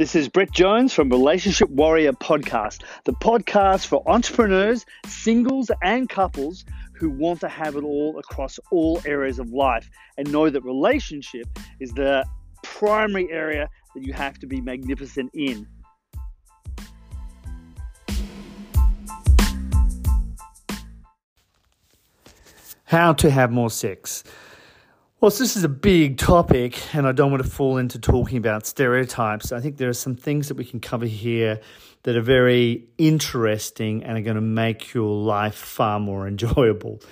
This is Brett Jones from Relationship Warrior Podcast, the podcast for entrepreneurs, singles, and couples who want to have it all across all areas of life and know that relationship is the primary area that you have to be magnificent in. How to have more sex. Well, this is a big topic, and I don't want to fall into talking about stereotypes. I think there are some things that we can cover here that are very interesting and are going to make your life far more enjoyable.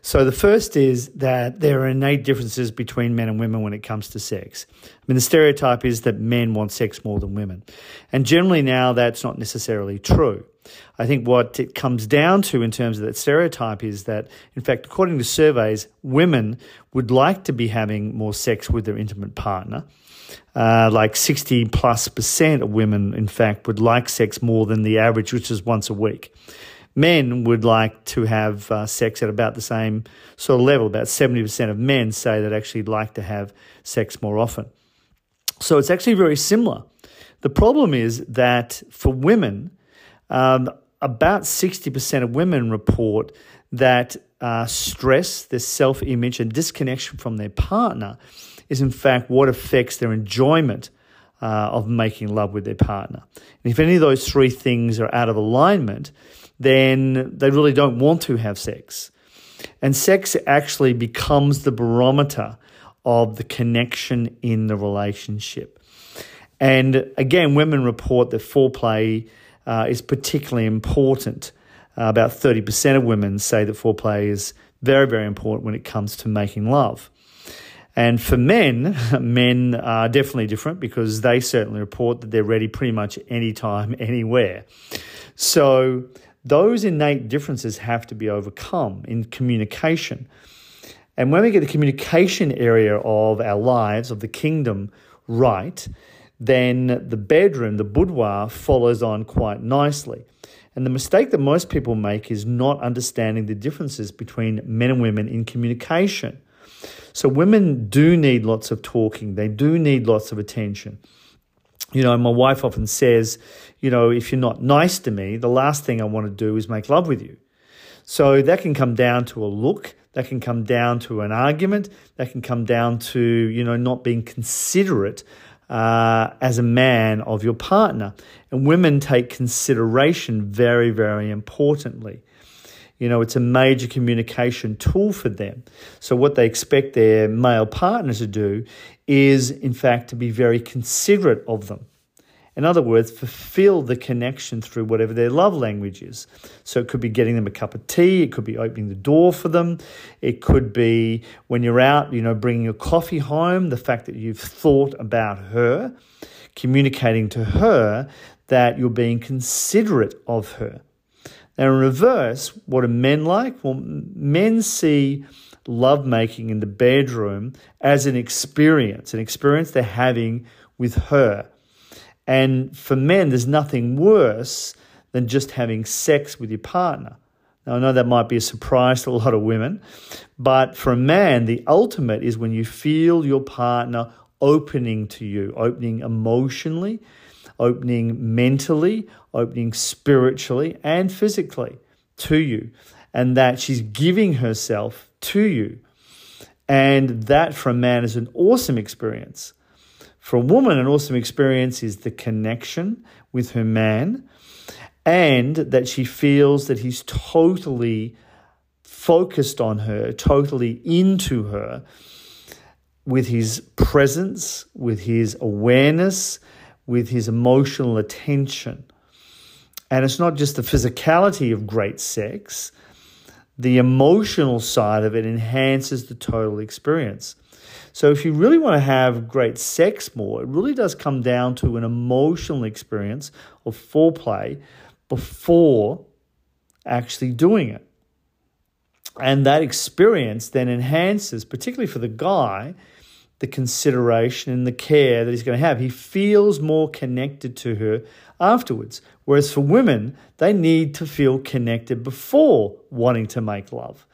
So, the first is that there are innate differences between men and women when it comes to sex. I mean, the stereotype is that men want sex more than women. And generally, now that's not necessarily true. I think what it comes down to in terms of that stereotype is that, in fact, according to surveys, women would like to be having more sex with their intimate partner. Uh, like 60 plus percent of women, in fact, would like sex more than the average, which is once a week. Men would like to have uh, sex at about the same sort of level. About 70% of men say that actually like to have sex more often. So it's actually very similar. The problem is that for women, um, about 60% of women report that uh, stress, their self image, and disconnection from their partner is, in fact, what affects their enjoyment uh, of making love with their partner. And if any of those three things are out of alignment, then they really don't want to have sex. And sex actually becomes the barometer of the connection in the relationship. And again, women report that foreplay uh, is particularly important. Uh, about 30% of women say that foreplay is very, very important when it comes to making love. And for men, men are definitely different because they certainly report that they're ready pretty much anytime, anywhere. So those innate differences have to be overcome in communication. And when we get the communication area of our lives, of the kingdom, right, then the bedroom, the boudoir, follows on quite nicely. And the mistake that most people make is not understanding the differences between men and women in communication. So, women do need lots of talking, they do need lots of attention. You know, my wife often says, you know, if you're not nice to me, the last thing I want to do is make love with you. So that can come down to a look, that can come down to an argument, that can come down to, you know, not being considerate uh, as a man of your partner. And women take consideration very, very importantly. You know, it's a major communication tool for them. So, what they expect their male partner to do is, in fact, to be very considerate of them. In other words, fulfill the connection through whatever their love language is. So it could be getting them a cup of tea, it could be opening the door for them, it could be when you're out, you know, bringing your coffee home, the fact that you've thought about her, communicating to her that you're being considerate of her. Now, in reverse, what are men like? Well, men see lovemaking in the bedroom as an experience, an experience they're having with her and for men, there's nothing worse than just having sex with your partner. Now, I know that might be a surprise to a lot of women, but for a man, the ultimate is when you feel your partner opening to you, opening emotionally, opening mentally, opening spiritually and physically to you, and that she's giving herself to you. And that for a man is an awesome experience. For a woman, an awesome experience is the connection with her man and that she feels that he's totally focused on her, totally into her with his presence, with his awareness, with his emotional attention. And it's not just the physicality of great sex, the emotional side of it enhances the total experience. So if you really want to have great sex more, it really does come down to an emotional experience of foreplay before actually doing it. And that experience then enhances, particularly for the guy, the consideration and the care that he's going to have. He feels more connected to her afterwards. Whereas for women, they need to feel connected before wanting to make love.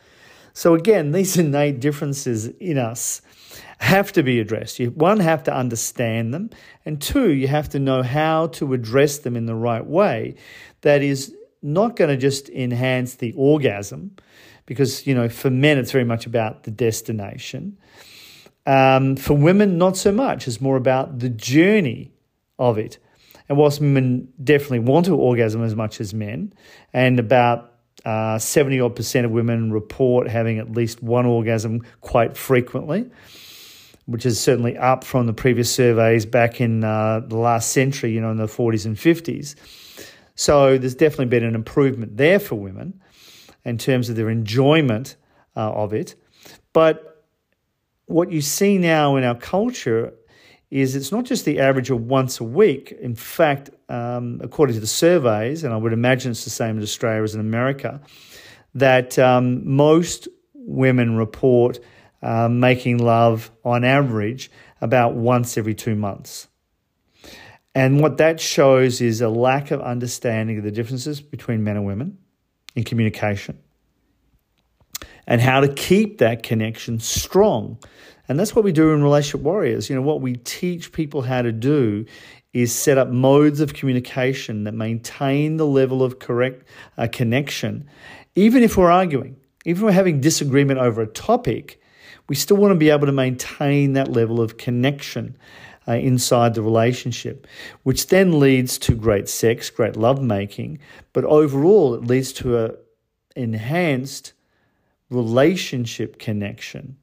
So, again, these innate differences in us have to be addressed. You, one, have to understand them, and two, you have to know how to address them in the right way that is not going to just enhance the orgasm, because, you know, for men, it's very much about the destination. Um, for women, not so much. It's more about the journey of it. And whilst women definitely want to orgasm as much as men, and about uh, 70 odd percent of women report having at least one orgasm quite frequently, which is certainly up from the previous surveys back in uh, the last century, you know, in the 40s and 50s. So there's definitely been an improvement there for women in terms of their enjoyment uh, of it. But what you see now in our culture is it's not just the average of once a week. In fact, um, according to the surveys, and I would imagine it's the same in Australia as in America, that um, most women report uh, making love on average about once every two months. And what that shows is a lack of understanding of the differences between men and women in communication and how to keep that connection strong. And that's what we do in Relationship Warriors. You know, what we teach people how to do is set up modes of communication that maintain the level of correct uh, connection. Even if we're arguing, even if we're having disagreement over a topic, we still want to be able to maintain that level of connection uh, inside the relationship, which then leads to great sex, great lovemaking, but overall it leads to a enhanced relationship connection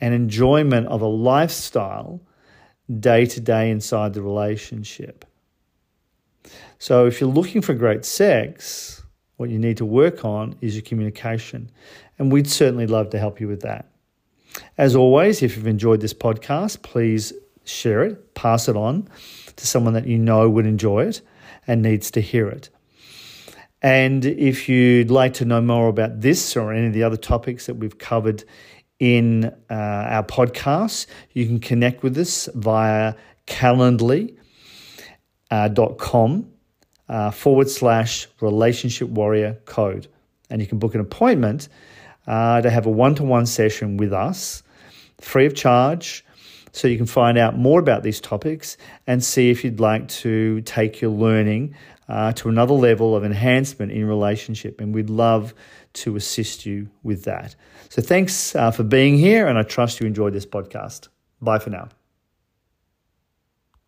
and enjoyment of a lifestyle day to day inside the relationship. So, if you're looking for great sex, what you need to work on is your communication. And we'd certainly love to help you with that. As always, if you've enjoyed this podcast, please share it, pass it on to someone that you know would enjoy it and needs to hear it. And if you'd like to know more about this or any of the other topics that we've covered in uh, our podcast, you can connect with us via calendly.com uh, uh, forward slash relationship warrior code. And you can book an appointment uh, to have a one to one session with us free of charge so you can find out more about these topics and see if you'd like to take your learning uh, to another level of enhancement in relationship. And we'd love to assist you with that. So thanks uh, for being here, and I trust you enjoyed this podcast. Bye for now.